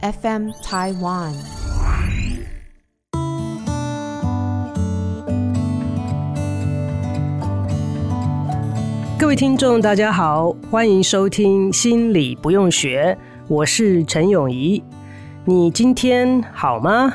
FM Taiwan，各位听众，大家好，欢迎收听《心理不用学》，我是陈永怡。你今天好吗？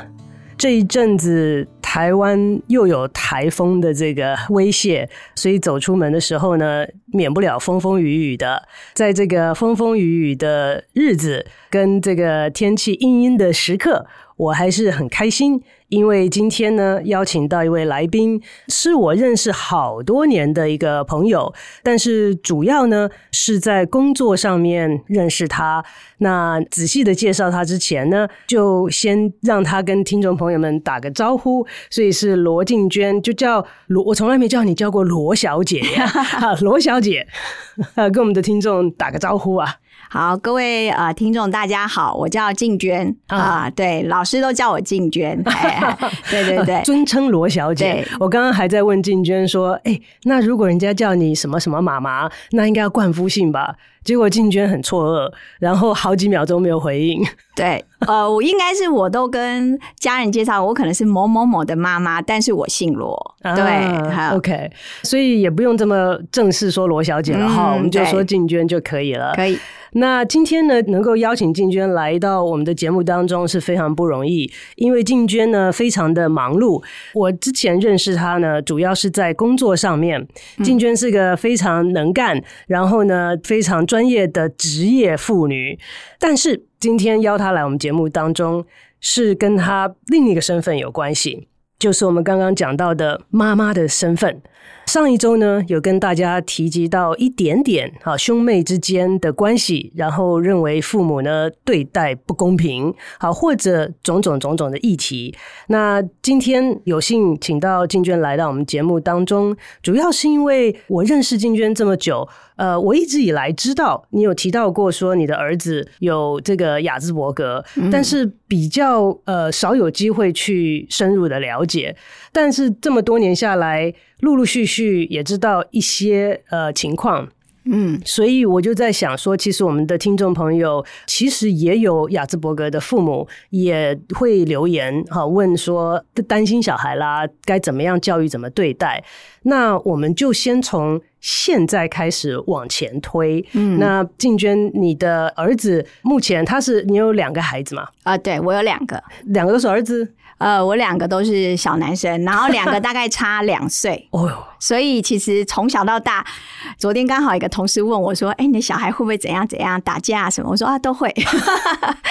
这一阵子。台湾又有台风的这个威胁，所以走出门的时候呢，免不了风风雨雨的。在这个风风雨雨的日子，跟这个天气阴阴的时刻，我还是很开心。因为今天呢，邀请到一位来宾，是我认识好多年的一个朋友，但是主要呢是在工作上面认识他。那仔细的介绍他之前呢，就先让他跟听众朋友们打个招呼。所以是罗静娟，就叫罗，我从来没叫你叫过罗小姐呀。罗小姐，跟我们的听众打个招呼啊。好，各位呃听众大家好，我叫静娟啊，对，老师都叫我静娟，对 对对，尊称罗小姐。我刚刚还在问静娟说，哎、欸，那如果人家叫你什么什么妈妈，那应该要冠夫姓吧？结果静娟很错愕，然后好几秒钟没有回应。对，呃，我应该是我都跟家人介绍，我可能是某某某的妈妈，但是我姓罗。对、啊、好，OK，所以也不用这么正式说罗小姐了哈，嗯、我们就说静娟就可以了。可以。那今天呢，能够邀请静娟来到我们的节目当中是非常不容易，因为静娟呢非常的忙碌。我之前认识她呢，主要是在工作上面。静娟是个非常能干，然后呢非常专业的职业妇女。但是今天邀她来我们节目当中，是跟她另一个身份有关系，就是我们刚刚讲到的妈妈的身份。上一周呢，有跟大家提及到一点点啊，兄妹之间的关系，然后认为父母呢对待不公平，好，或者种种种种的议题。那今天有幸请到静娟来到我们节目当中，主要是因为我认识静娟这么久，呃，我一直以来知道你有提到过说你的儿子有这个雅兹伯格，嗯、但是比较呃少有机会去深入的了解。但是这么多年下来，陆陆续续也知道一些呃情况，嗯，所以我就在想说，其实我们的听众朋友其实也有雅兹伯格的父母，也会留言哈，问说担心小孩啦，该怎么样教育，怎么对待。那我们就先从现在开始往前推。嗯，那静娟，你的儿子目前他是你有两个孩子吗？啊，对，我有两个，两个都是儿子。呃，我两个都是小男生，然后两个大概差两岁，哦哟，所以其实从小到大，昨天刚好一个同事问我说：“哎，你的小孩会不会怎样怎样打架什么？”我说：“啊，都会。”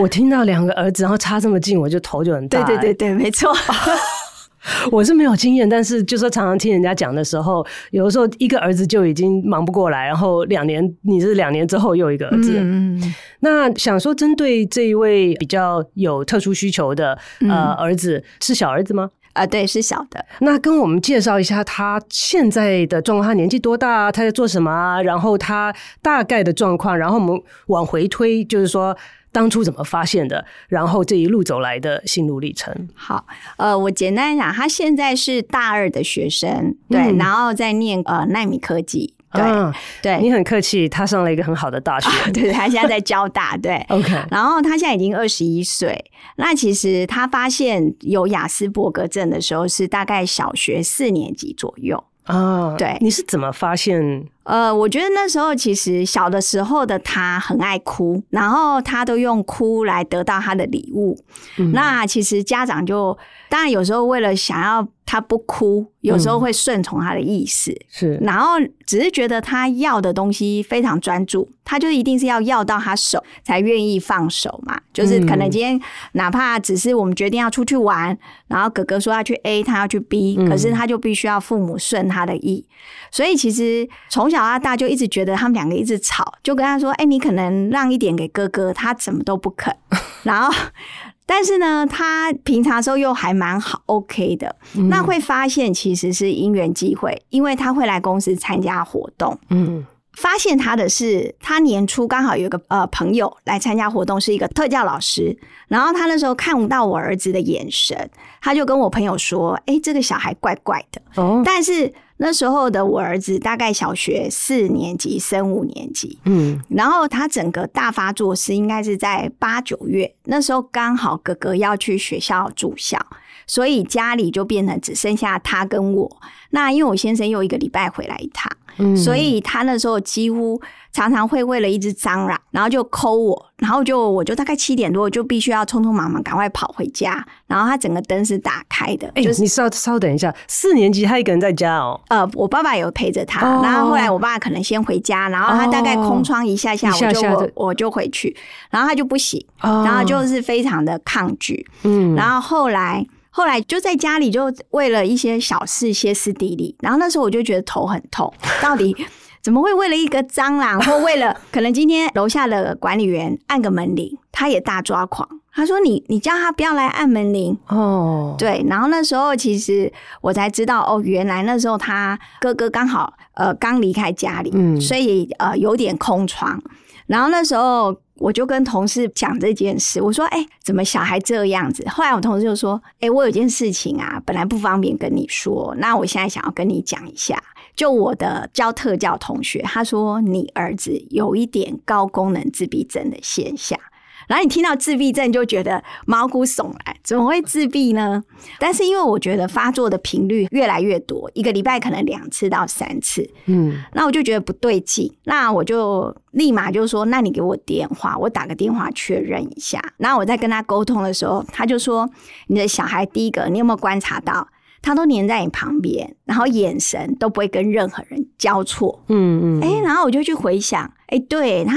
我听到两个儿子，然后差这么近，我就头就很大。对对对对，没错。我是没有经验，但是就说常常听人家讲的时候，有的时候一个儿子就已经忙不过来，然后两年你是两年之后又一个儿子。嗯，那想说针对这一位比较有特殊需求的呃儿子，是小儿子吗？啊、呃，对，是小的。那跟我们介绍一下他现在的状况，他年纪多大？他在做什么？然后他大概的状况，然后我们往回推，就是说。当初怎么发现的？然后这一路走来的心路历程。好，呃，我简单讲，他现在是大二的学生，对，嗯、然后在念呃奈米科技，对、啊、对。你很客气，他上了一个很好的大学，啊、对，他现在在交大，对，OK。然后他现在已经二十一岁，那其实他发现有亚斯伯格症的时候是大概小学四年级左右啊，对。你是怎么发现？呃，我觉得那时候其实小的时候的他很爱哭，然后他都用哭来得到他的礼物。嗯、那其实家长就当然有时候为了想要他不哭，有时候会顺从他的意思，嗯、是，然后只是觉得他要的东西非常专注，他就一定是要要到他手才愿意放手嘛。就是可能今天哪怕只是我们决定要出去玩，然后哥哥说要去 A，他要去 B，可是他就必须要父母顺他的意。所以其实从小到大就一直觉得他们两个一直吵，就跟他说：“哎，你可能让一点给哥哥，他怎么都不肯。” 然后。但是呢，他平常时候又还蛮好，OK 的。嗯、那会发现其实是因缘际会，因为他会来公司参加活动。嗯，发现他的是，他年初刚好有一个呃朋友来参加活动，是一个特教老师。然后他那时候看不到我儿子的眼神，他就跟我朋友说：“哎、欸，这个小孩怪怪的。”哦，但是。那时候的我儿子大概小学四年级升五年级，嗯，然后他整个大发作是应该是在八九月，那时候刚好哥哥要去学校住校，所以家里就变成只剩下他跟我。那因为我先生又一个礼拜回来一趟。嗯，所以他那时候几乎常常会为了一只蟑螂，然后就抠我，然后就我就大概七点多就必须要匆匆忙忙赶快跑回家，然后他整个灯是打开的。就是、你稍稍等一下，四年级他一个人在家哦。呃，我爸爸有陪着他，哦、然后后来我爸爸可能先回家，然后他大概空窗一下下，我就我，就回去，然后他就不行，哦、然后就是非常的抗拒。嗯，然后后来。后来就在家里，就为了一些小事歇斯底里。然后那时候我就觉得头很痛，到底怎么会为了一个蟑螂，或为了可能今天楼下的管理员按个门铃，他也大抓狂。他说：“你你叫他不要来按门铃哦。”对。然后那时候其实我才知道，哦，原来那时候他哥哥刚好呃刚离开家里，嗯，所以呃有点空窗。然后那时候。我就跟同事讲这件事，我说：“哎、怎么小孩这样子？”后来我同事就说：“哎、我有件事情啊，本来不方便跟你说，那我现在想要跟你讲一下。就我的教特教同学，他说你儿子有一点高功能自闭症的现象。”然后你听到自闭症就觉得毛骨悚然，怎么会自闭呢？但是因为我觉得发作的频率越来越多，一个礼拜可能两次到三次，嗯，那我就觉得不对劲，那我就立马就说：“那你给我电话，我打个电话确认一下。”然后我在跟他沟通的时候，他就说：“你的小孩第一个，你有没有观察到他都黏在你旁边，然后眼神都不会跟任何人交错？”嗯嗯，哎，然后我就去回想，哎，对他。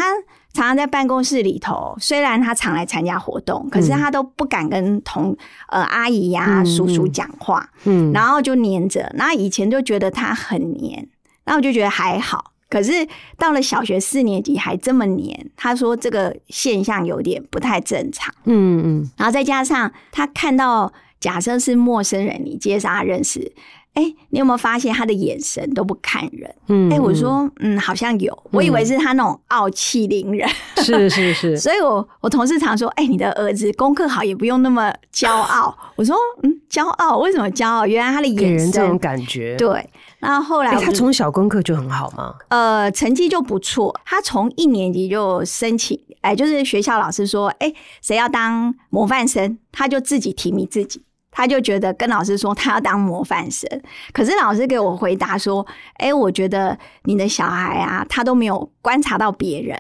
常常在办公室里头，虽然他常来参加活动，可是他都不敢跟同呃阿姨呀、叔叔讲话，嗯，然后就黏着。那以前就觉得他很黏，然后我就觉得还好。可是到了小学四年级还这么黏，他说这个现象有点不太正常，嗯嗯。然后再加上他看到假设是陌生人，你介绍他认识。哎、欸，你有没有发现他的眼神都不看人？嗯，哎、欸，我说，嗯，好像有，我以为是他那种傲气凌人。是是是，所以我我同事常说，哎、欸，你的儿子功课好也不用那么骄傲。我说，嗯，骄傲？为什么骄傲？原来他的眼神给人这种感觉。对，然后后来、欸、他从小功课就很好吗？呃，成绩就不错。他从一年级就申请，哎、欸，就是学校老师说，哎、欸，谁要当模范生，他就自己提名自己。他就觉得跟老师说他要当模范生，可是老师给我回答说：“哎、欸，我觉得你的小孩啊，他都没有观察到别人，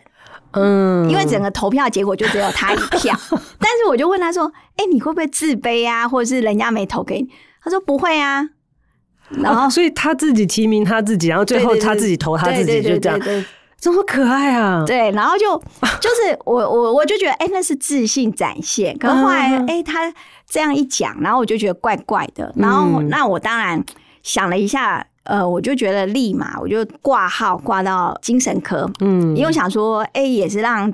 嗯，因为整个投票结果就只有他一票。但是我就问他说：‘哎、欸，你会不会自卑啊？或者是人家没投给你？’他说不会啊。然后、哦、所以他自己提名他自己，然后最后他自己投他自己，就这样。”这么可爱啊！对，然后就 就是我我我就觉得哎、欸，那是自信展现。可是后来哎、欸，他这样一讲，然后我就觉得怪怪的。然后那我当然想了一下，呃，我就觉得立马我就挂号挂到精神科，嗯，因为我想说哎、欸，也是让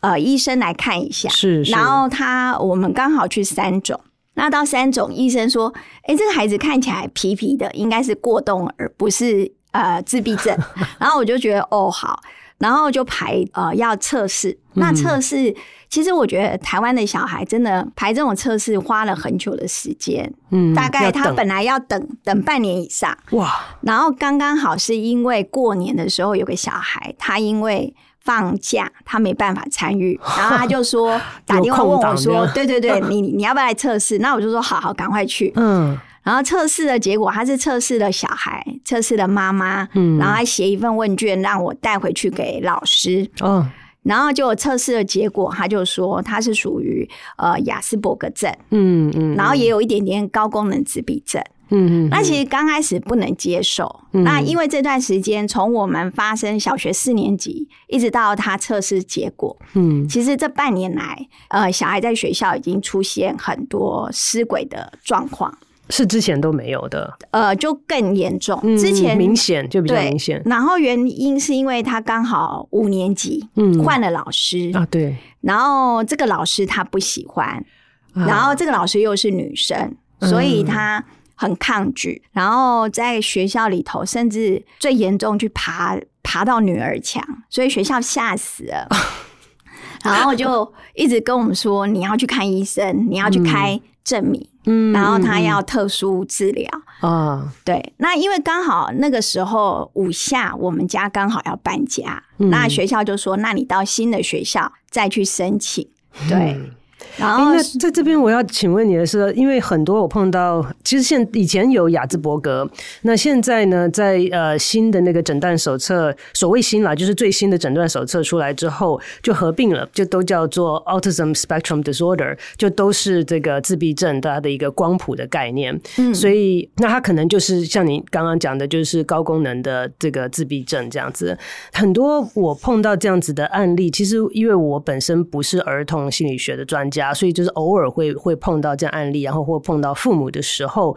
呃医生来看一下。是，是。然后他我们刚好去三种，那到三种医生说，哎、欸，这个孩子看起来皮皮的，应该是过动而不是。呃，自闭症，然后我就觉得哦好，然后就排呃要测试。那测试其实我觉得台湾的小孩真的排这种测试花了很久的时间，嗯，大概他本来要等等半年以上哇。然后刚刚好是因为过年的时候有个小孩，他因为放假他没办法参与，然后他就说打电话问我说，对对对，你你要不要来测试？那我就说好好，赶快去，嗯。然后测试的结果，他是测试的小孩，测试的妈妈，嗯，然后还写一份问卷让我带回去给老师，哦，然后就测试的结果，他就说他是属于呃亚斯伯格症，嗯嗯，然后也有一点点高功能自闭症，嗯嗯，那其实刚开始不能接受，嗯，那因为这段时间从我们发生小学四年级一直到他测试结果，嗯，其实这半年来，呃，小孩在学校已经出现很多失轨的状况。是之前都没有的，呃，就更严重。之前明显就比较明显。然后原因是因为他刚好五年级，嗯，换了老师啊，对。然后这个老师他不喜欢，然后这个老师又是女生，所以他很抗拒。然后在学校里头，甚至最严重去爬爬到女儿墙，所以学校吓死了。然后就一直跟我们说，你要去看医生，你要去开证明。嗯，然后他要特殊治疗啊，对，那因为刚好那个时候五下，我们家刚好要搬家，嗯、那学校就说，那你到新的学校再去申请，对。嗯然后，那在这边我要请问你的是，因为很多我碰到，其实现以前有雅兹伯格，那现在呢，在呃新的那个诊断手册，所谓新啦，就是最新的诊断手册出来之后，就合并了，就都叫做 Autism Spectrum Disorder，就都是这个自闭症它的一个光谱的概念。嗯，所以那它可能就是像你刚刚讲的，就是高功能的这个自闭症这样子。很多我碰到这样子的案例，其实因为我本身不是儿童心理学的专家。所以就是偶尔会会碰到这样案例，然后或碰到父母的时候，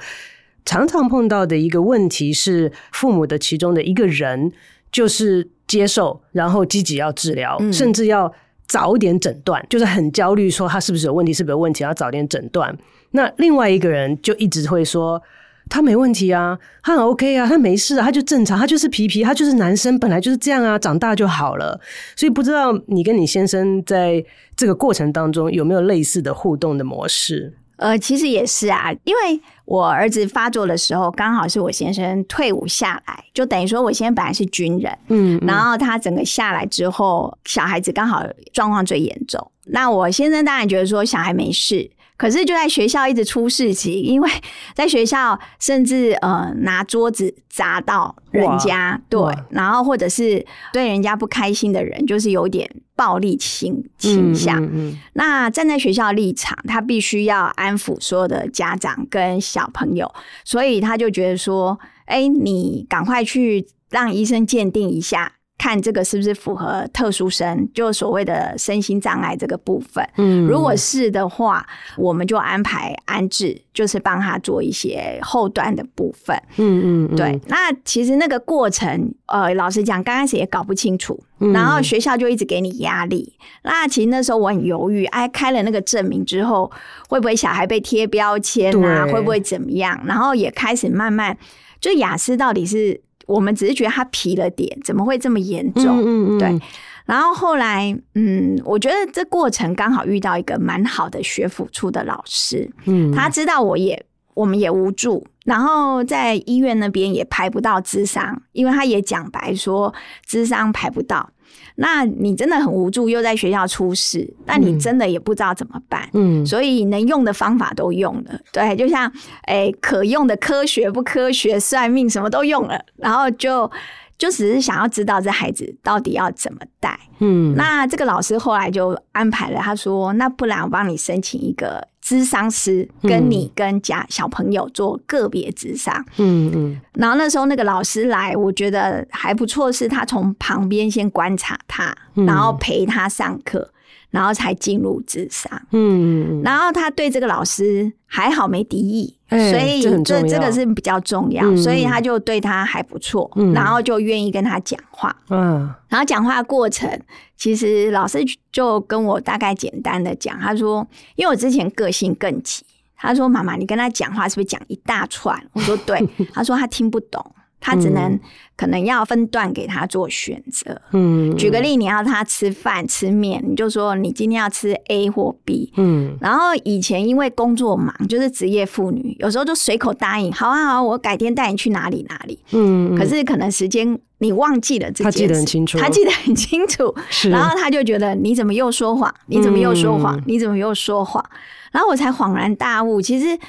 常常碰到的一个问题是，父母的其中的一个人就是接受，然后积极要治疗，嗯、甚至要早点诊断，就是很焦虑，说他是不是有问题，是不是有问题，要早点诊断。那另外一个人就一直会说。他没问题啊，他很 OK 啊，他没事啊，他就正常，他就是皮皮，他就是男生，本来就是这样啊，长大就好了。所以不知道你跟你先生在这个过程当中有没有类似的互动的模式？呃，其实也是啊，因为我儿子发作的时候，刚好是我先生退伍下来，就等于说我先生本来是军人，嗯，嗯，然后他整个下来之后，小孩子刚好状况最严重。那我先生当然觉得说小孩没事。可是就在学校一直出事情，因为在学校 甚至呃拿桌子砸到人家，对，然后或者是对人家不开心的人，就是有点暴力倾倾向。嗯嗯嗯、那站在学校立场，他必须要安抚所有的家长跟小朋友，所以他就觉得说，哎、欸，你赶快去让医生鉴定一下。看这个是不是符合特殊生，就所谓的身心障碍这个部分。嗯，如果是的话，我们就安排安置，就是帮他做一些后端的部分。嗯嗯，对。那其实那个过程，呃，老实讲，刚开始也搞不清楚，然后学校就一直给你压力。那其实那时候我很犹豫，哎，开了那个证明之后，会不会小孩被贴标签啊？会不会怎么样？然后也开始慢慢，就雅思到底是。我们只是觉得他皮了点，怎么会这么严重？嗯嗯嗯对。然后后来，嗯，我觉得这过程刚好遇到一个蛮好的学府处的老师，嗯，他知道我也我们也无助，然后在医院那边也排不到智商，因为他也讲白说智商排不到。那你真的很无助，又在学校出事，那你真的也不知道怎么办。嗯，所以能用的方法都用了，对，就像诶、欸、可用的科学不科学，算命什么都用了，然后就就只是想要知道这孩子到底要怎么带。嗯，那这个老师后来就安排了，他说：“那不然我帮你申请一个。”咨商师跟你跟家小朋友做个别咨商，嗯嗯，然后那时候那个老师来，我觉得还不错，是他从旁边先观察他，然后陪他上课。然后才进入咨商，嗯，然后他对这个老师还好没敌意，欸、所以这这个是比较重要，嗯、所以他就对他还不错，嗯、然后就愿意跟他讲话，嗯，然后讲话的过程，其实老师就跟我大概简单的讲，他说，因为我之前个性更急，他说妈妈，你跟他讲话是不是讲一大串？我说对，他说他听不懂。他只能可能要分段给他做选择。嗯，举个例，你要他吃饭吃面，你就说你今天要吃 A 或 B。嗯，然后以前因为工作忙，就是职业妇女，有时候就随口答应，好啊好，我改天带你去哪里哪里。嗯，可是可能时间你忘记了这件事，他记得很清楚，他记得很清楚。是，然后他就觉得你怎么又说谎？你怎么又说谎？你怎么又说谎？然后我才恍然大悟，其实。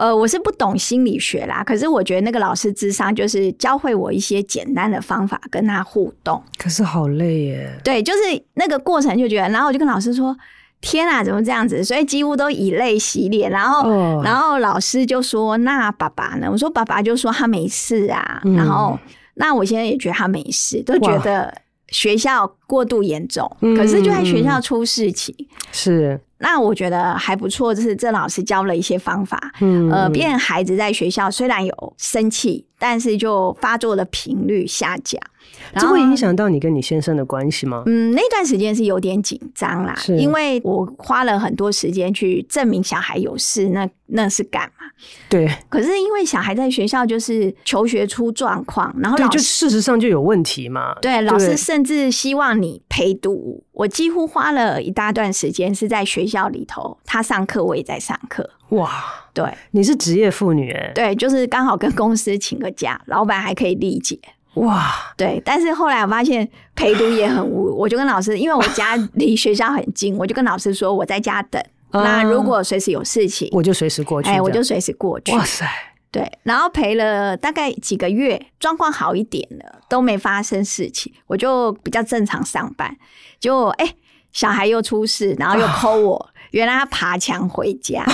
呃，我是不懂心理学啦，可是我觉得那个老师智商就是教会我一些简单的方法跟他互动。可是好累耶。对，就是那个过程就觉得，然后我就跟老师说：“天啊，怎么这样子？”所以几乎都以泪洗脸。然后，哦、然后老师就说：“那爸爸呢？”我说：“爸爸就说他没事啊。嗯”然后，那我现在也觉得他没事，都觉得学校过度严重，嗯可是就在学校出事情。是，那我觉得还不错，就是郑老师教了一些方法，嗯。呃，变孩子在学校虽然有生气，但是就发作的频率下降。这会影响到你跟你先生的关系吗？嗯，那段时间是有点紧张啦，是因为我花了很多时间去证明小孩有事，那那是干嘛？对，可是因为小孩在学校就是求学出状况，然后老师事实上就有问题嘛。对老师甚至希望你陪读，我几乎花了一大段时间是在学校里头，他上课我也在上课。哇，对你是职业妇女哎，对，就是刚好跟公司请个假，老板还可以理解。哇，对，但是后来我发现陪读也很无，我就跟老师，因为我家离学校很近，我就跟老师说我在家等。啊那如果随时有事情，我就随时过去。哎，我就随时过去。哇塞，对，然后陪了大概几个月，状况好一点了，都没发生事情，我就比较正常上班。结果哎，小孩又出事，然后又 call 我，啊、原来他爬墙回家。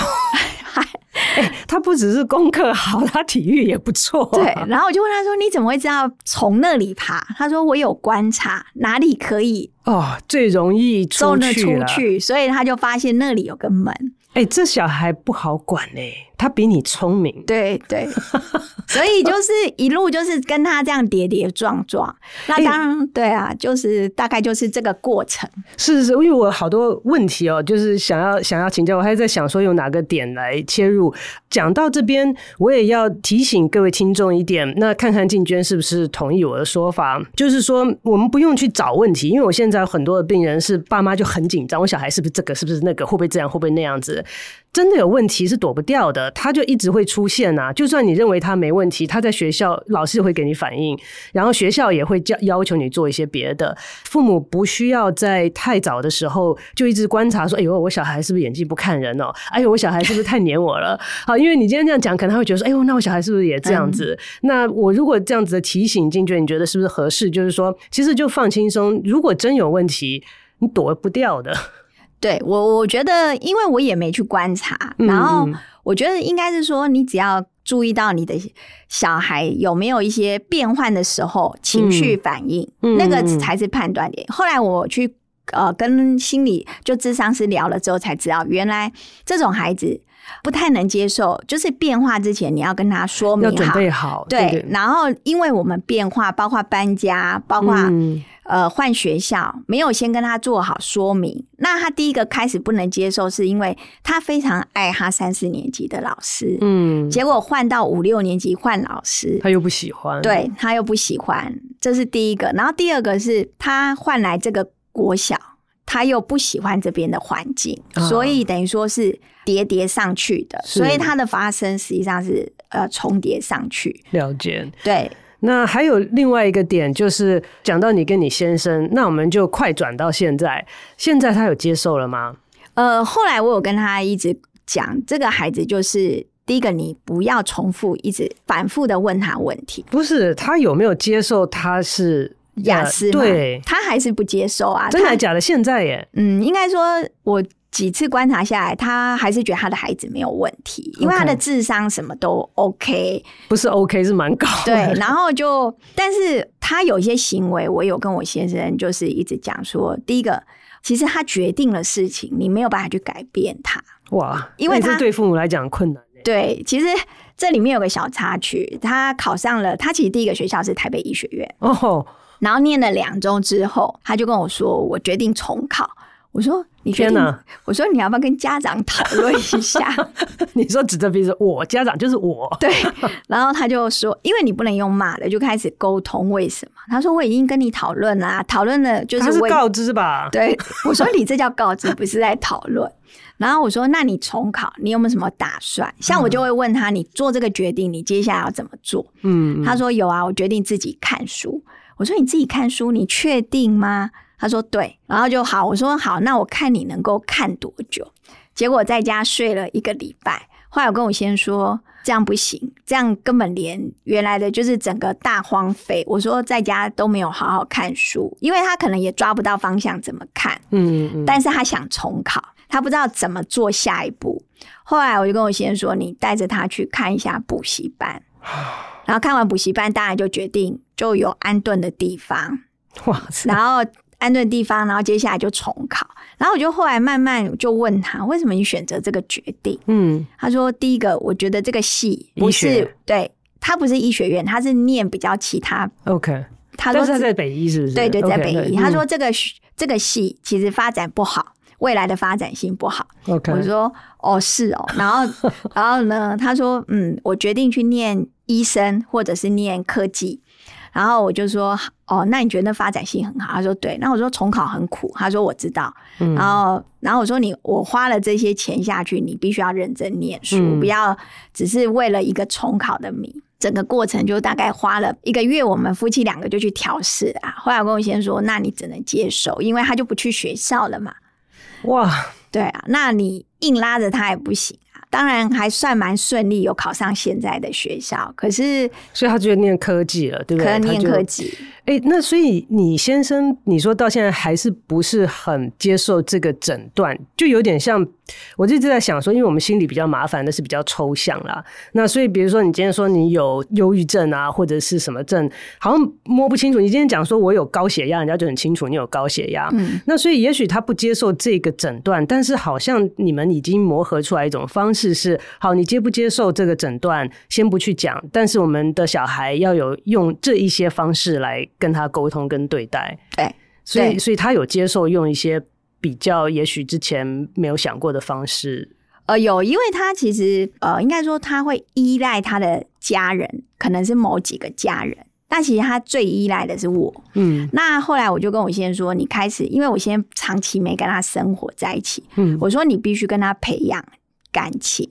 欸、他不只是功课好，他体育也不错、啊。对，然后我就问他说：“你怎么会知道从那里爬？”他说：“我有观察，哪里可以哦，最容易出去出去，所以他就发现那里有个门。”哎，这小孩不好管哎，他比你聪明。对对，所以就是一路就是跟他这样跌跌撞撞。那当然，对啊，就是大概就是这个过程。是是是，因为我好多问题哦，就是想要想要请教，我还在想说用哪个点来切入。讲到这边，我也要提醒各位听众一点，那看看静娟是不是同意我的说法，就是说我们不用去找问题，因为我现在很多的病人是爸妈就很紧张，我小孩是不是这个，是不是那个，会不会这样，会不会那样子。真的有问题是躲不掉的，他就一直会出现啊。就算你认为他没问题，他在学校老师会给你反应，然后学校也会叫要求你做一些别的。父母不需要在太早的时候就一直观察说：“哎呦，我小孩是不是眼睛不看人哦？哎呦，我小孩是不是太黏我了？” 好，因为你今天这样讲，可能他会觉得说：“哎呦，那我小孩是不是也这样子？”嗯、那我如果这样子的提醒，进去，你觉得是不是合适？就是说，其实就放轻松，如果真有问题，你躲不掉的。对我，我觉得，因为我也没去观察，然后我觉得应该是说，你只要注意到你的小孩有没有一些变换的时候，情绪反应，嗯、那个才是判断点。后来我去呃跟心理就智商师聊了之后，才知道原来这种孩子不太能接受，就是变化之前你要跟他说明好，要准备好，对，对，对。然后因为我们变化，包括搬家，包括、嗯。呃，换学校没有先跟他做好说明，那他第一个开始不能接受，是因为他非常爱他三四年级的老师，嗯，结果换到五六年级换老师，他又不喜欢，对，他又不喜欢，这是第一个。然后第二个是他换来这个国小，他又不喜欢这边的环境，哦，所以等于说是叠叠上去的，所以他的发生实际上是呃重叠上去。了解，对。那还有另外一个点，就是讲到你跟你先生，那我们就快转到现在。现在他有接受了吗？呃，后来我有跟他一直讲，这个孩子就是第一个，你不要重复一直反复的问他问题。不是他有没有接受？他是亚斯，对，他还是不接受啊？真的假的？现在耶？嗯，应该说我。几次观察下来，他还是觉得他的孩子没有问题，因为他的智商什么都 OK，不是 OK 是蛮高的。对，然后就，但是他有一些行为，我有跟我先生就是一直讲说，第一个，其实他决定了事情，你没有办法去改变他。哇，因为这对父母来讲困难。对，其实这里面有个小插曲，他考上了，他其实第一个学校是台北医学院哦，然后念了两周之后，他就跟我说，我决定重考。我说。你天哪！我说你要不要跟家长讨论一下？你说指着鼻子，我家长就是我。对，然后他就说，因为你不能用骂的，就开始沟通为什么？他说我已经跟你讨论啦，讨论了就是他是告知吧？对，我说你这叫告知，不是在讨论。然后我说，那你重考，你有没有什么打算？像我就会问他，你做这个决定，你接下来要怎么做？嗯，他说有啊，我决定自己看书。我说你自己看书，你确定吗？他说对，然后就好。我说好，那我看你能够看多久。结果在家睡了一个礼拜。后来我跟我先生说，这样不行，这样根本连原来的就是整个大荒废。我说在家都没有好好看书，因为他可能也抓不到方向怎么看。嗯嗯。但是他想重考，他不知道怎么做下一步。后来我就跟我先生说，你带着他去看一下补习班。然后看完补习班，大家就决定就有安顿的地方。哇塞！然后安顿地方，然后接下来就重考。然后我就后来慢慢就问他，为什么你选择这个决定？嗯，他说第一个，我觉得这个系不是对，他不是医学院，他是念比较其他。OK，他说他在北医是不是？对对，在北医。他说这个这个系其实发展不好，未来的发展性不好。OK，我说哦是哦，然后 然后呢，他说嗯，我决定去念医生或者是念科技。然后我就说，哦，那你觉得那发展性很好？他说对。那我说重考很苦，他说我知道。嗯、然后，然后我说你，我花了这些钱下去，你必须要认真念书，嗯、不要只是为了一个重考的名。整个过程就大概花了一个月，我们夫妻两个就去调试啊。后来我跟我先生说，那你只能接受，因为他就不去学校了嘛。哇，对啊，那你硬拉着他也不行。当然还算蛮顺利，有考上现在的学校。可是，所以他就念科技了，对不对？可能念科技。哎、欸，那所以你先生，你说到现在还是不是很接受这个诊断，就有点像。我就一直在想说，因为我们心里比较麻烦的是比较抽象啦。那所以，比如说你今天说你有忧郁症啊，或者是什么症，好像摸不清楚。你今天讲说我有高血压，人家就很清楚你有高血压。嗯。那所以，也许他不接受这个诊断，但是好像你们已经磨合出来一种方式是：好，你接不接受这个诊断，先不去讲。但是我们的小孩要有用这一些方式来跟他沟通跟对待。对。所以，所以他有接受用一些。比较也许之前没有想过的方式，呃，有，因为他其实呃，应该说他会依赖他的家人，可能是某几个家人，但其实他最依赖的是我。嗯，那后来我就跟我先生说，你开始，因为我现在长期没跟他生活在一起，嗯，我说你必须跟他培养感情，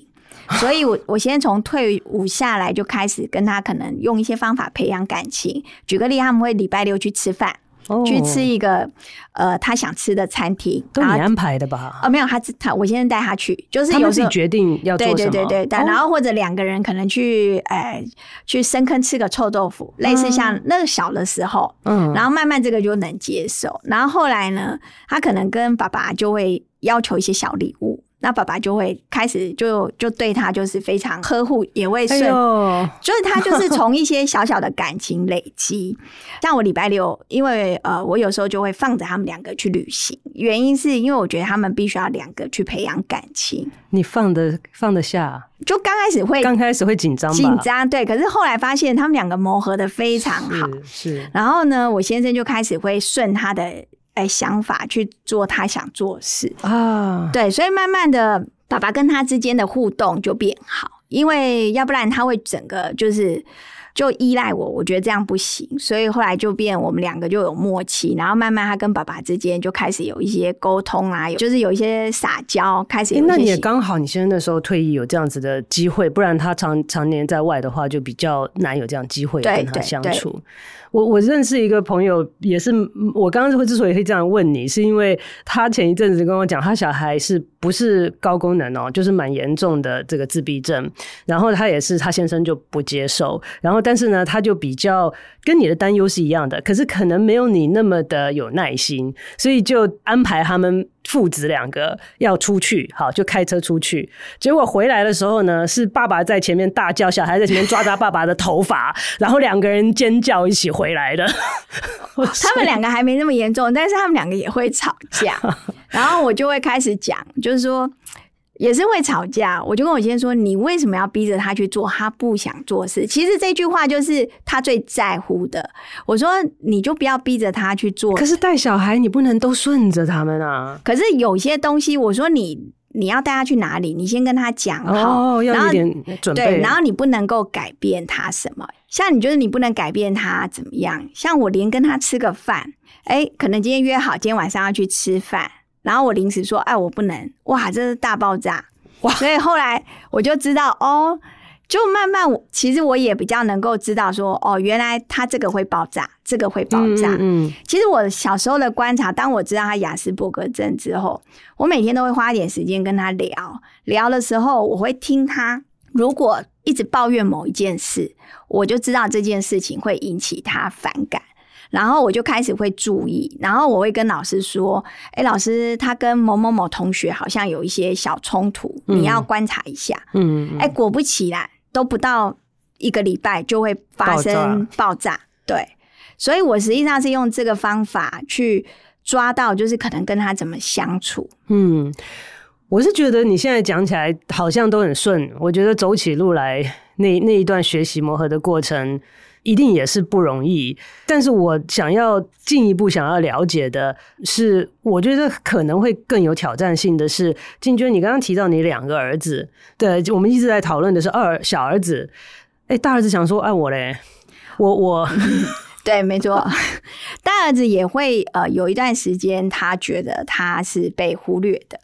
所以我我先从退伍下来就开始跟他可能用一些方法培养感情。举个例，他们会礼拜六去吃饭。去吃一个呃他想吃的餐厅，都你安排的吧？哦，没有，他他我先带他去，就是有时候决定要做什么，对对对对，然后或者两个人可能去呃去深坑吃个臭豆腐，类似像那个小的时候，嗯，然后慢慢这个就能接受，然后后来呢，他可能跟爸爸就会要求一些小礼物。那爸爸就会开始就就对他就是非常呵护，也会顺，哎、就是他就是从一些小小的感情累积。像我礼拜六，因为呃，我有时候就会放着他们两个去旅行，原因是因为我觉得他们必须要两个去培养感情。你放得放得下？就刚开始会，刚开始会紧张，紧张对。可是后来发现他们两个磨合的非常好，是。是然后呢，我先生就开始会顺他的。哎，想法去做他想做的事啊，对，所以慢慢的，爸爸跟他之间的互动就变好，因为要不然他会整个就是。就依赖我，我觉得这样不行，所以后来就变我们两个就有默契，然后慢慢他跟爸爸之间就开始有一些沟通啊，有就是有一些撒娇，开始有。那你也刚好，你现在那时候退役有这样子的机会，不然他常常年在外的话，就比较难有这样机会跟他相处。我我认识一个朋友，也是我刚刚会之所以会这样问你，是因为他前一阵子跟我讲，他小孩是不是高功能哦，就是蛮严重的这个自闭症，然后他也是他先生就不接受，然后。但是呢，他就比较跟你的担忧是一样的，可是可能没有你那么的有耐心，所以就安排他们父子两个要出去，好，就开车出去。结果回来的时候呢，是爸爸在前面大叫，小孩在前面抓抓爸爸的头发，然后两个人尖叫一起回来的。他们两个还没那么严重，但是他们两个也会吵架，然后我就会开始讲，就是说。也是会吵架，我就跟我先生说：“你为什么要逼着他去做他不想做的事？”其实这句话就是他最在乎的。我说：“你就不要逼着他去做。”可是带小孩你不能都顺着他们啊。可是有些东西，我说你你要带他去哪里，你先跟他讲好，哦，要有点准备。对，然后你不能够改变他什么。像你就是你不能改变他怎么样。像我连跟他吃个饭，哎，可能今天约好今天晚上要去吃饭。然后我临时说：“哎，我不能！哇，这是大爆炸！哇，所以后来我就知道，哦，就慢慢，其实我也比较能够知道说，哦，原来他这个会爆炸，这个会爆炸。嗯，嗯，其实我小时候的观察，当我知道他雅斯伯格症之后，我每天都会花一点时间跟他聊聊的时候，我会听他，如果一直抱怨某一件事，我就知道这件事情会引起他反感。”然后我就开始会注意，然后我会跟老师说：“哎，老师，他跟某某某同学好像有一些小冲突，你要观察一下。”嗯，哎，果不其然，都不到一个礼拜就会发生爆炸。爆炸。对，所以我实际上是用这个方法去抓到，就是可能跟他怎么相处。嗯，我是觉得你现在讲起来好像都很顺，我觉得走起路来那那一段学习磨合的过程。一定也是不容易，但是我想要进一步想要了解的是，我觉得可能会更有挑战性的是，静娟，你刚刚提到你两个儿子，对，我们一直在讨论的是二小儿子，哎，大儿子想说爱我嘞，我我，对，没错，大儿子也会呃有一段时间，他觉得他是被忽略的，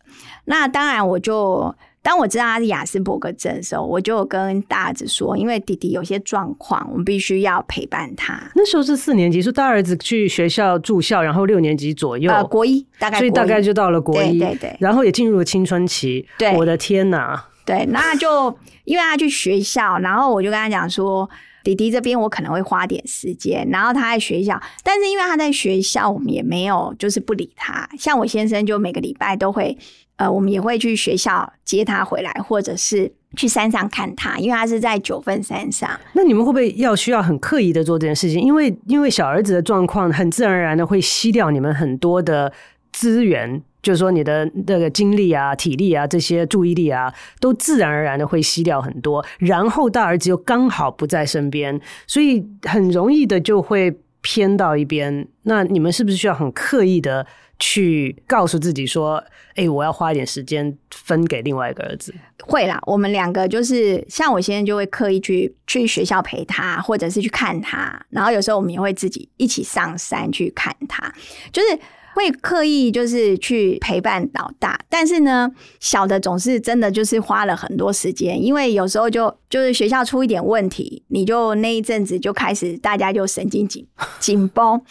那当然我就。当我知道他是雅斯伯格症的时候，我就跟大儿子说，因为弟弟有些状况，我们必须要陪伴他。那时候是四年级，是大儿子去学校住校，然后六年级左右，呃，国一大概，所以大概就到了国一，对对对，然后也进入了青春期。对，我的天哪！对，那就因为他去学校，然后我就跟他讲说，弟弟这边我可能会花点时间，然后他在学校，但是因为他在学校，我们也没有就是不理他。像我先生就每个礼拜都会。呃，我们也会去学校接他回来，或者是去山上看他，因为他是在九份山上。那你们会不会要需要很刻意的做这件事情？因为因为小儿子的状况，很自然而然的会吸掉你们很多的资源，就是说你的那个精力啊、体力啊、这些注意力啊，都自然而然的会吸掉很多。然后大儿子又刚好不在身边，所以很容易的就会偏到一边。那你们是不是需要很刻意的？去告诉自己说：“哎、我要花一点时间分给另外一个儿子。”会啦，我们两个就是像我现在就会刻意去去学校陪他，或者是去看他。然后有时候我们也会自己一起上山去看他，就是会刻意就是去陪伴老大。但是呢，小的总是真的就是花了很多时间，因为有时候就就是学校出一点问题，你就那一阵子就开始大家就神经紧紧绷。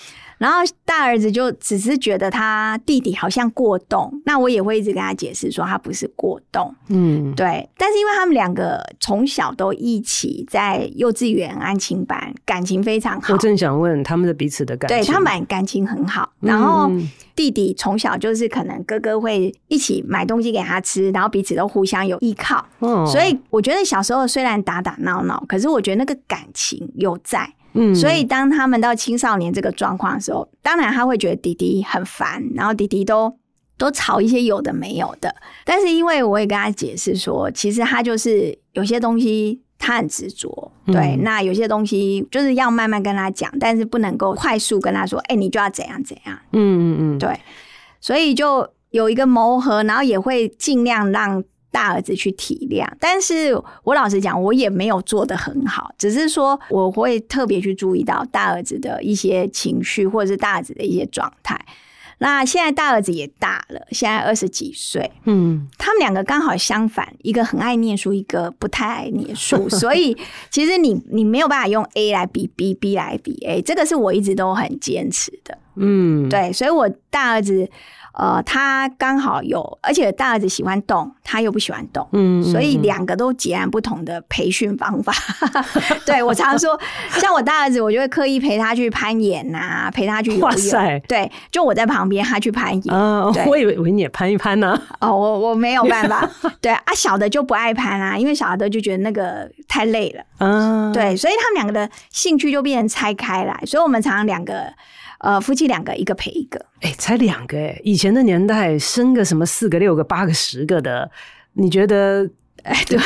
然后大儿子就只是觉得他弟弟好像过动，那我也会一直跟他解释说他不是过动，嗯，对。但是因为他们两个从小都一起在幼稚园安亲班，感情非常好。我正想问他们的彼此的感情，对，他们感情很好。然后弟弟从小就是可能哥哥会一起买东西给他吃，然后彼此都互相有依靠。哦，所以我觉得小时候虽然打打闹闹，可是我觉得那个感情有在。嗯，所以当他们到青少年这个状况的时候，当然他会觉得弟弟很烦，然后弟弟都都吵一些有的没有的。但是因为我也跟他解释说，其实他就是有些东西他很执着，对，嗯、那有些东西就是要慢慢跟他讲，但是不能够快速跟他说，哎、欸，你就要怎样怎样。嗯嗯嗯，对，所以就有一个磨合，然后也会尽量让。大儿子去体谅，但是我老实讲，我也没有做得很好，只是说我会特别去注意到大儿子的一些情绪，或者是大儿子的一些状态。那现在大儿子也大了，现在二十几岁，嗯，他们两个刚好相反，一个很爱念书，一个不太爱念书，所以其实你你没有办法用 A 来比 B，B 来比 A，这个是我一直都很坚持的，嗯，对，所以我大儿子。呃，他刚好有，而且大儿子喜欢动，他又不喜欢动，嗯，所以两个都截然不同的培训方法。对，我常说，像我大儿子，我就会刻意陪他去攀岩呐、啊，陪他去游泳。哇塞，对，就我在旁边，他去攀岩。嗯，我以为你也攀一攀呢、啊。哦，我我没有办法。对啊，小的就不爱攀啊，因为小的就觉得那个太累了。嗯，对，所以他们两个的兴趣就变成拆开来，所以我们常常两个。呃，夫妻两个，一个陪一个。哎、欸，才两个哎！以前的年代生个什么四个、六个、八个、十个的，你觉得？哎，对，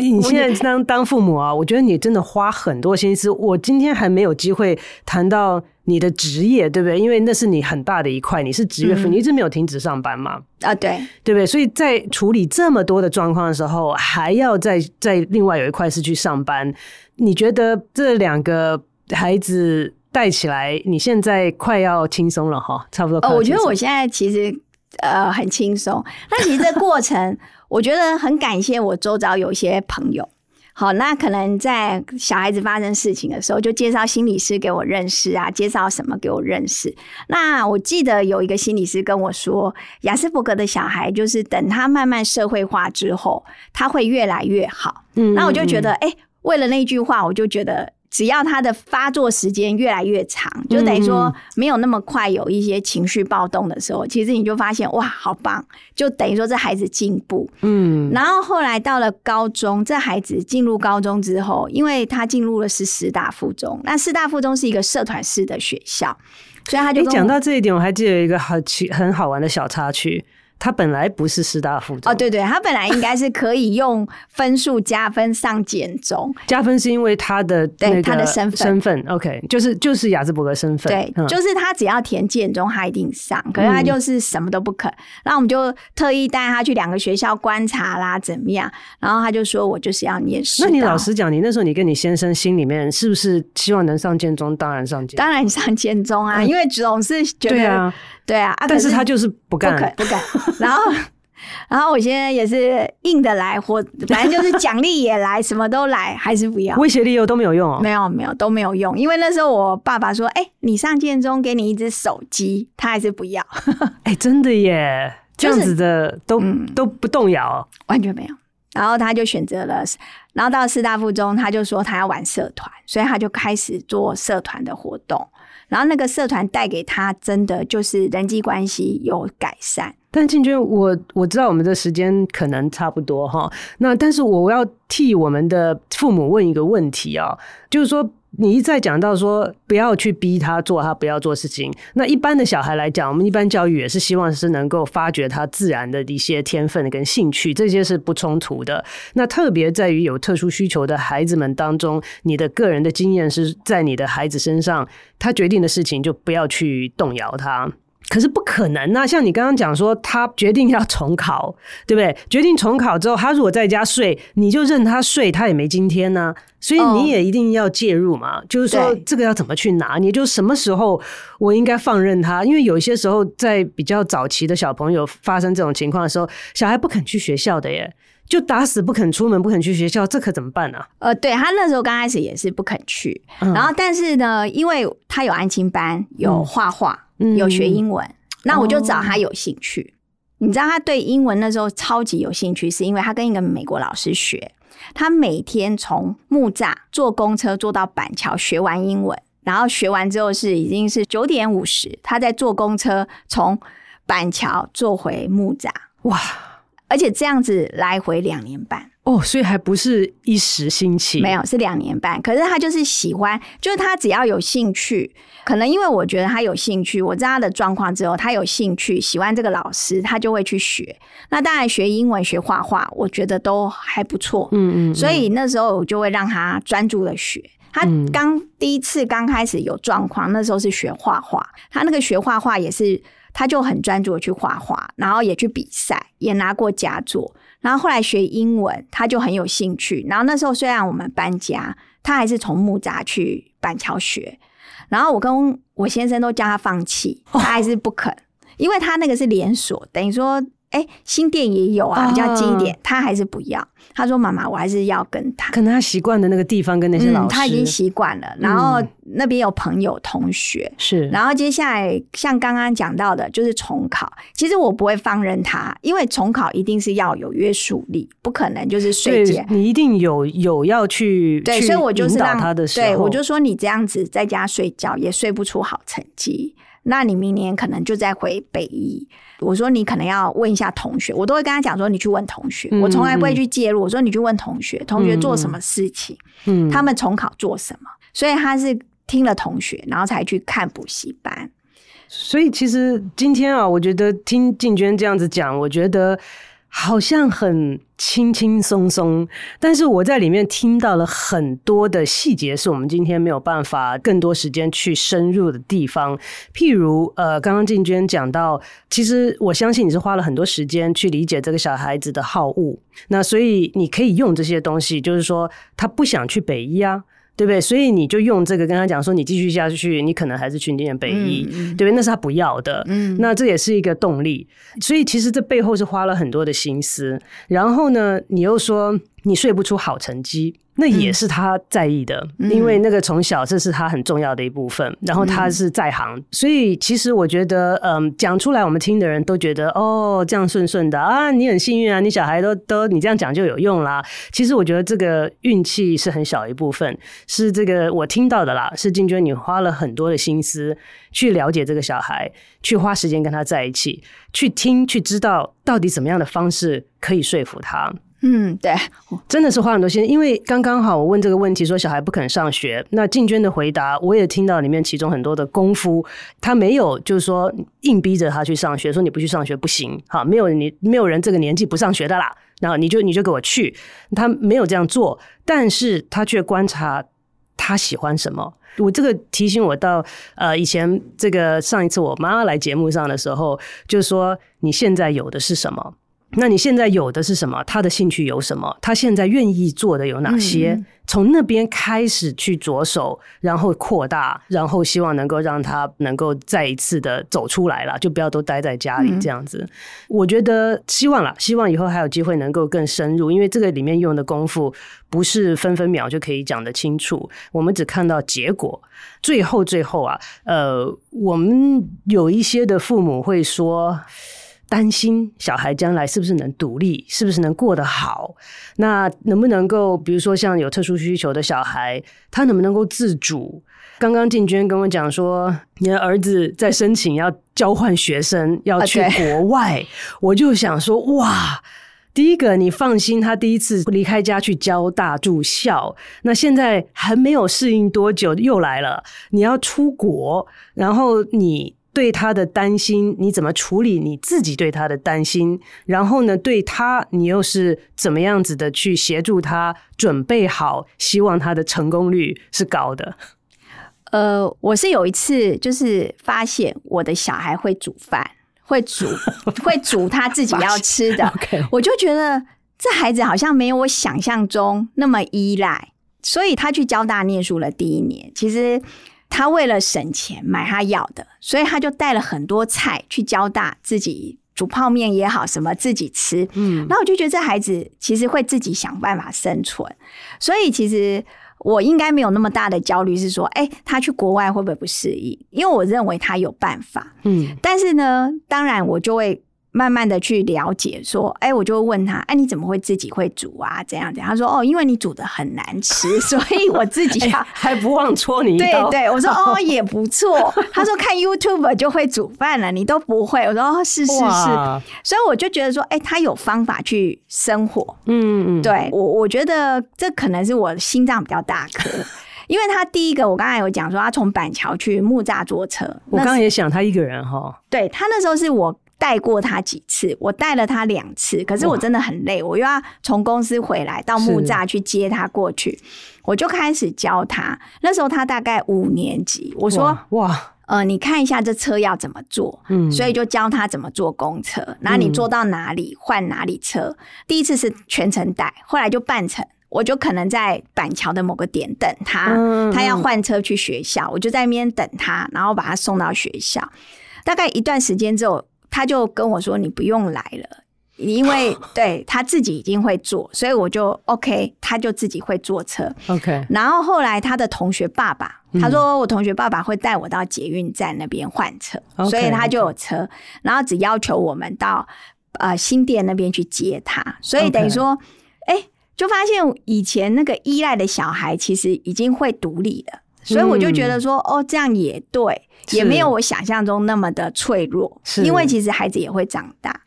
你你 现在当当父母啊，我觉得你真的花很多心思。我今天还没有机会谈到你的职业，对不对？因为那是你很大的一块，你是职业妇，嗯、你一直没有停止上班嘛？啊，对，对不对？所以在处理这么多的状况的时候，还要再再另外有一块是去上班。你觉得这两个孩子？带起来，你现在快要轻松了哈，差不多。哦，我觉得我现在其实呃很轻松。那其实这过程，我觉得很感谢我周遭有一些朋友。好，那可能在小孩子发生事情的时候，就介绍心理师给我认识啊，介绍什么给我认识。那我记得有一个心理师跟我说，亚斯伯格的小孩就是等他慢慢社会化之后，他会越来越好。嗯，那我就觉得，哎、欸，为了那句话，我就觉得。只要他的发作时间越来越长，就等于说没有那么快有一些情绪暴动的时候，其实你就发现哇，好棒！就等于说这孩子进步。嗯，然后后来到了高中，这孩子进入高中之后，因为他进入的是师大附中，那师大附中是一个社团式的学校，所以他就讲到这一点，我还记得有一个好奇很好玩的小插曲。他本来不是师大附中哦，对对，他本来应该是可以用分数加分上建中，加分是因为他的对他的身份身份，OK，就是就是雅兹伯格身份，对，嗯、就是他只要填建中，他一定上，可是他就是什么都不肯，那、嗯、我们就特意带他去两个学校观察啦，怎么样？然后他就说我就是要念师。那你老实讲，你那时候你跟你先生心里面是不是希望能上建中？当然上建，当然上建中啊，嗯、因为总是觉得对啊。对啊，但是他就是不干，不肯，不敢。然后，然后我现在也是硬的来，或反正就是奖励也来，什么都来，还是不要。威胁利诱都没有用哦，没有没有都没有用，因为那时候我爸爸说：“哎、欸，你上建中给你一只手机，他还是不要。”哎，真的耶，这样子的都、嗯、都不动摇，完全没有。然后他就选择了，然后到师大附中，他就说他要玩社团，所以他就开始做社团的活动。然后那个社团带给他，真的就是人际关系有改善。但静娟，我我知道我们的时间可能差不多哈，那但是我要替我们的父母问一个问题啊，就是说。你一再讲到说不要去逼他做他不要做事情，那一般的小孩来讲，我们一般教育也是希望是能够发掘他自然的一些天分跟兴趣，这些是不冲突的。那特别在于有特殊需求的孩子们当中，你的个人的经验是在你的孩子身上，他决定的事情就不要去动摇他。可是不可能啊！像你刚刚讲说，他决定要重考，对不对？决定重考之后，他如果在家睡，你就任他睡，他也没今天呢、啊。所以你也一定要介入嘛。Oh, 就是说，这个要怎么去拿？你就什么时候我应该放任他？因为有些时候，在比较早期的小朋友发生这种情况的时候，小孩不肯去学校的耶，就打死不肯出门，不肯去学校，这可怎么办呢、啊？呃，对，他那时候刚开始也是不肯去，嗯、然后但是呢，因为他有安亲班，有画画。嗯有学英文，嗯、那我就找他有兴趣。哦、你知道他对英文那时候超级有兴趣，是因为他跟一个美国老师学。他每天从木栅坐公车坐到板桥学完英文，然后学完之后是已经是九点五十，他在坐公车从板桥坐回木栅。哇！而且这样子来回两年半。哦，所以还不是一时兴起，没有，是两年半。可是他就是喜欢，就是他只要有兴趣，可能因为我觉得他有兴趣，我知道他的状况之后，他有兴趣，喜欢这个老师，他就会去学。那当然学英文、学画画，我觉得都还不错。嗯，嗯嗯。所以那时候我就会让他专注的学。他刚第一次刚开始有状况，那时候是学画画，他那个学画画也是，他就很专注的去画画，然后也去比赛，也拿过佳作。然后后来学英文，他就很有兴趣。然后那时候虽然我们搬家，他还是从木栅去板桥学。然后我跟我先生都叫他放弃，他还是不肯，因为他那个是连锁，等于说。哎、欸，新店也有啊，比较近一点，哦、他还是不要。他说：“妈妈，我还是要跟他。”可能他习惯的那个地方跟那些老师，嗯、他已经习惯了。然后那边有朋友、同学是。然后接下来像刚刚讲到的，就是重考。其实我不会放任他，因为重考一定是要有约束力，不可能就是睡觉。你一定有有要去对，所以我就是让他的对我就说你这样子在家睡觉也睡不出好成绩。那你明年可能就再回北医。我说你可能要问一下同学，我都会跟他讲说，你去问同学，我从来不会去介入。我说你去问同学，同学做什么事情，嗯，他们重考做什么，所以他是听了同学，然后才去看补习班。所以其实今天啊，我觉得听静娟这样子讲，我觉得。好像很轻轻松松，但是我在里面听到了很多的细节，是我们今天没有办法更多时间去深入的地方。譬如，呃，刚刚静娟讲到，其实我相信你是花了很多时间去理解这个小孩子的好恶，那所以你可以用这些东西，就是说他不想去北一啊。对不对？所以你就用这个跟他讲说，你继续下去，你可能还是去念北医，嗯、对不对？那是他不要的，嗯，那这也是一个动力。所以其实这背后是花了很多的心思。然后呢，你又说你睡不出好成绩。那也是他在意的，嗯、因为那个从小这是他很重要的一部分，嗯、然后他是在行，所以其实我觉得，嗯，讲出来我们听的人都觉得，哦，这样顺顺的啊，你很幸运啊，你小孩都都你这样讲就有用啦。其实我觉得这个运气是很小一部分，是这个我听到的啦，是金娟你花了很多的心思去了解这个小孩，去花时间跟他在一起，去听，去知道到底怎么样的方式可以说服他。嗯，对，真的是花很多心。因为刚刚好我问这个问题，说小孩不肯上学，那静娟的回答我也听到里面其中很多的功夫，他没有就是说硬逼着他去上学，说你不去上学不行，好，没有你没有人这个年纪不上学的啦，然后你就你就给我去，他没有这样做，但是他却观察他喜欢什么。我这个提醒我到呃以前这个上一次我妈妈来节目上的时候，就是说你现在有的是什么？那你现在有的是什么？他的兴趣有什么？他现在愿意做的有哪些？嗯、从那边开始去着手，然后扩大，然后希望能够让他能够再一次的走出来了，就不要都待在家里这样子。嗯、我觉得希望啦，希望以后还有机会能够更深入，因为这个里面用的功夫不是分分秒就可以讲得清楚，我们只看到结果。最后最后啊，呃，我们有一些的父母会说。担心小孩将来是不是能独立，是不是能过得好？那能不能够，比如说像有特殊需求的小孩，他能不能够自主？刚刚静娟跟我讲说，你的儿子在申请要交换学生，要去国外 我就想说，哇，第一个你放心，他第一次离开家去交大住校，那现在还没有适应多久，又来了，你要出国，然后你。对他的担心，你怎么处理你自己对他的担心？然后呢，对他，你又是怎么样子的去协助他准备好？希望他的成功率是高的。呃，我是有一次就是发现我的小孩会煮饭，会煮，会煮他自己要吃的。Okay. 我就觉得这孩子好像没有我想象中那么依赖，所以他去交大念书了第一年，其实。他为了省钱买他要的，所以他就带了很多菜去交大，自己煮泡面也好，什么自己吃。嗯，那我就觉得这孩子其实会自己想办法生存，所以其实我应该没有那么大的焦虑，是说，哎，他去国外会不会不适应？因为我认为他有办法。嗯，但是呢，当然我就会。慢慢的去了解，说，哎、欸，我就问他，哎、啊，你怎么会自己会煮啊？怎样怎样，他说，哦，因为你煮的很难吃，所以我自己要、欸、还不忘戳你一刀。对对，我说，哦，也不错。他说看 YouTube 就会煮饭了，你都不会。我说，哦，是是是。所以我就觉得说，哎、欸，他有方法去生活。嗯嗯，对我我觉得这可能是我心脏比较大颗，因为他第一个，我刚才有讲说，他从板桥去木栅坐车。我刚刚也想他一个人哈。对，他那时候是我。带过他几次，我带了他两次，可是我真的很累，我又要从公司回来到木栅去接他过去，我就开始教他。那时候他大概五年级，我说：“哇，哇呃，你看一下这车要怎么坐。”嗯，所以就教他怎么坐公车，然后你坐到哪里换哪里车。嗯、第一次是全程带，后来就半程，我就可能在板桥的某个点等他，嗯、他要换车去学校，我就在那边等他，然后把他送到学校。大概一段时间之后。他就跟我说：“你不用来了，因为 对他自己已经会坐，所以我就 OK，他就自己会坐车。OK。然后后来他的同学爸爸，他说我同学爸爸会带我到捷运站那边换车，嗯、所以他就有车，然后只要求我们到呃新店那边去接他，所以等于说，哎就发现以前那个依赖的小孩其实已经会独立了。”所以我就觉得说，嗯、哦，这样也对，也没有我想象中那么的脆弱，是因为其实孩子也会长大。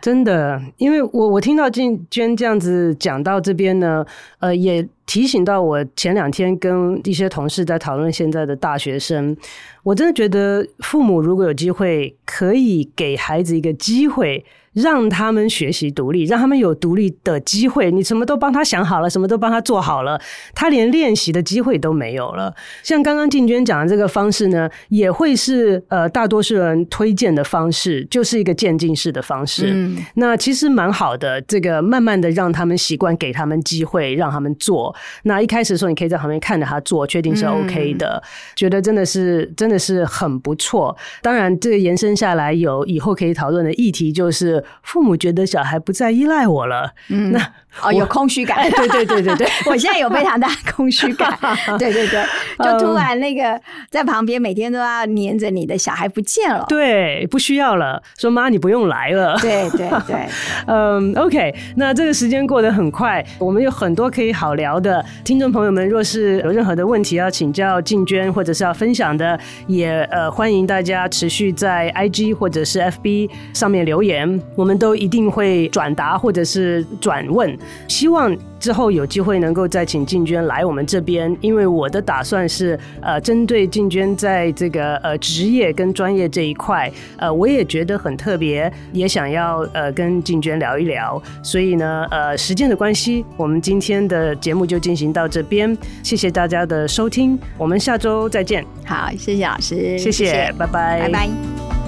真的，因为我我听到静娟这样子讲到这边呢，呃，也提醒到我前两天跟一些同事在讨论现在的大学生，我真的觉得父母如果有机会，可以给孩子一个机会。让他们学习独立，让他们有独立的机会。你什么都帮他想好了，什么都帮他做好了，他连练习的机会都没有了。像刚刚静娟讲的这个方式呢，也会是呃大多数人推荐的方式，就是一个渐进式的方式。嗯，那其实蛮好的。这个慢慢的让他们习惯，给他们机会，让他们做。那一开始的时候，你可以在旁边看着他做，确定是 OK 的，嗯，觉得真的是真的是很不错。当然，这个延伸下来有以后可以讨论的议题就是。父母觉得小孩不再依赖我了，嗯，那哦有空虚感，对对对对对，我现在有非常大的空虚感，对对对，就突然那个在旁边每天都要黏着你的小孩不见了，对，不需要了，说妈你不用来了，对对对，嗯，OK，那这个时间过得很快，我们有很多可以好聊的。听众朋友们，若是有任何的问题要请教静娟，或者是要分享的，也呃欢迎大家持续在 IG 或者是 FB 上面留言，我们都一定会转达或者是转问。希望。之后有机会能够再请静娟来我们这边，因为我的打算是，呃，针对静娟在这个呃职业跟专业这一块，呃，我也觉得很特别，也想要呃跟静娟聊一聊。所以呢，呃，时间的关系，我们今天的节目就进行到这边，谢谢大家的收听，我们下周再见。好，谢谢老师，谢谢，拜拜，拜拜。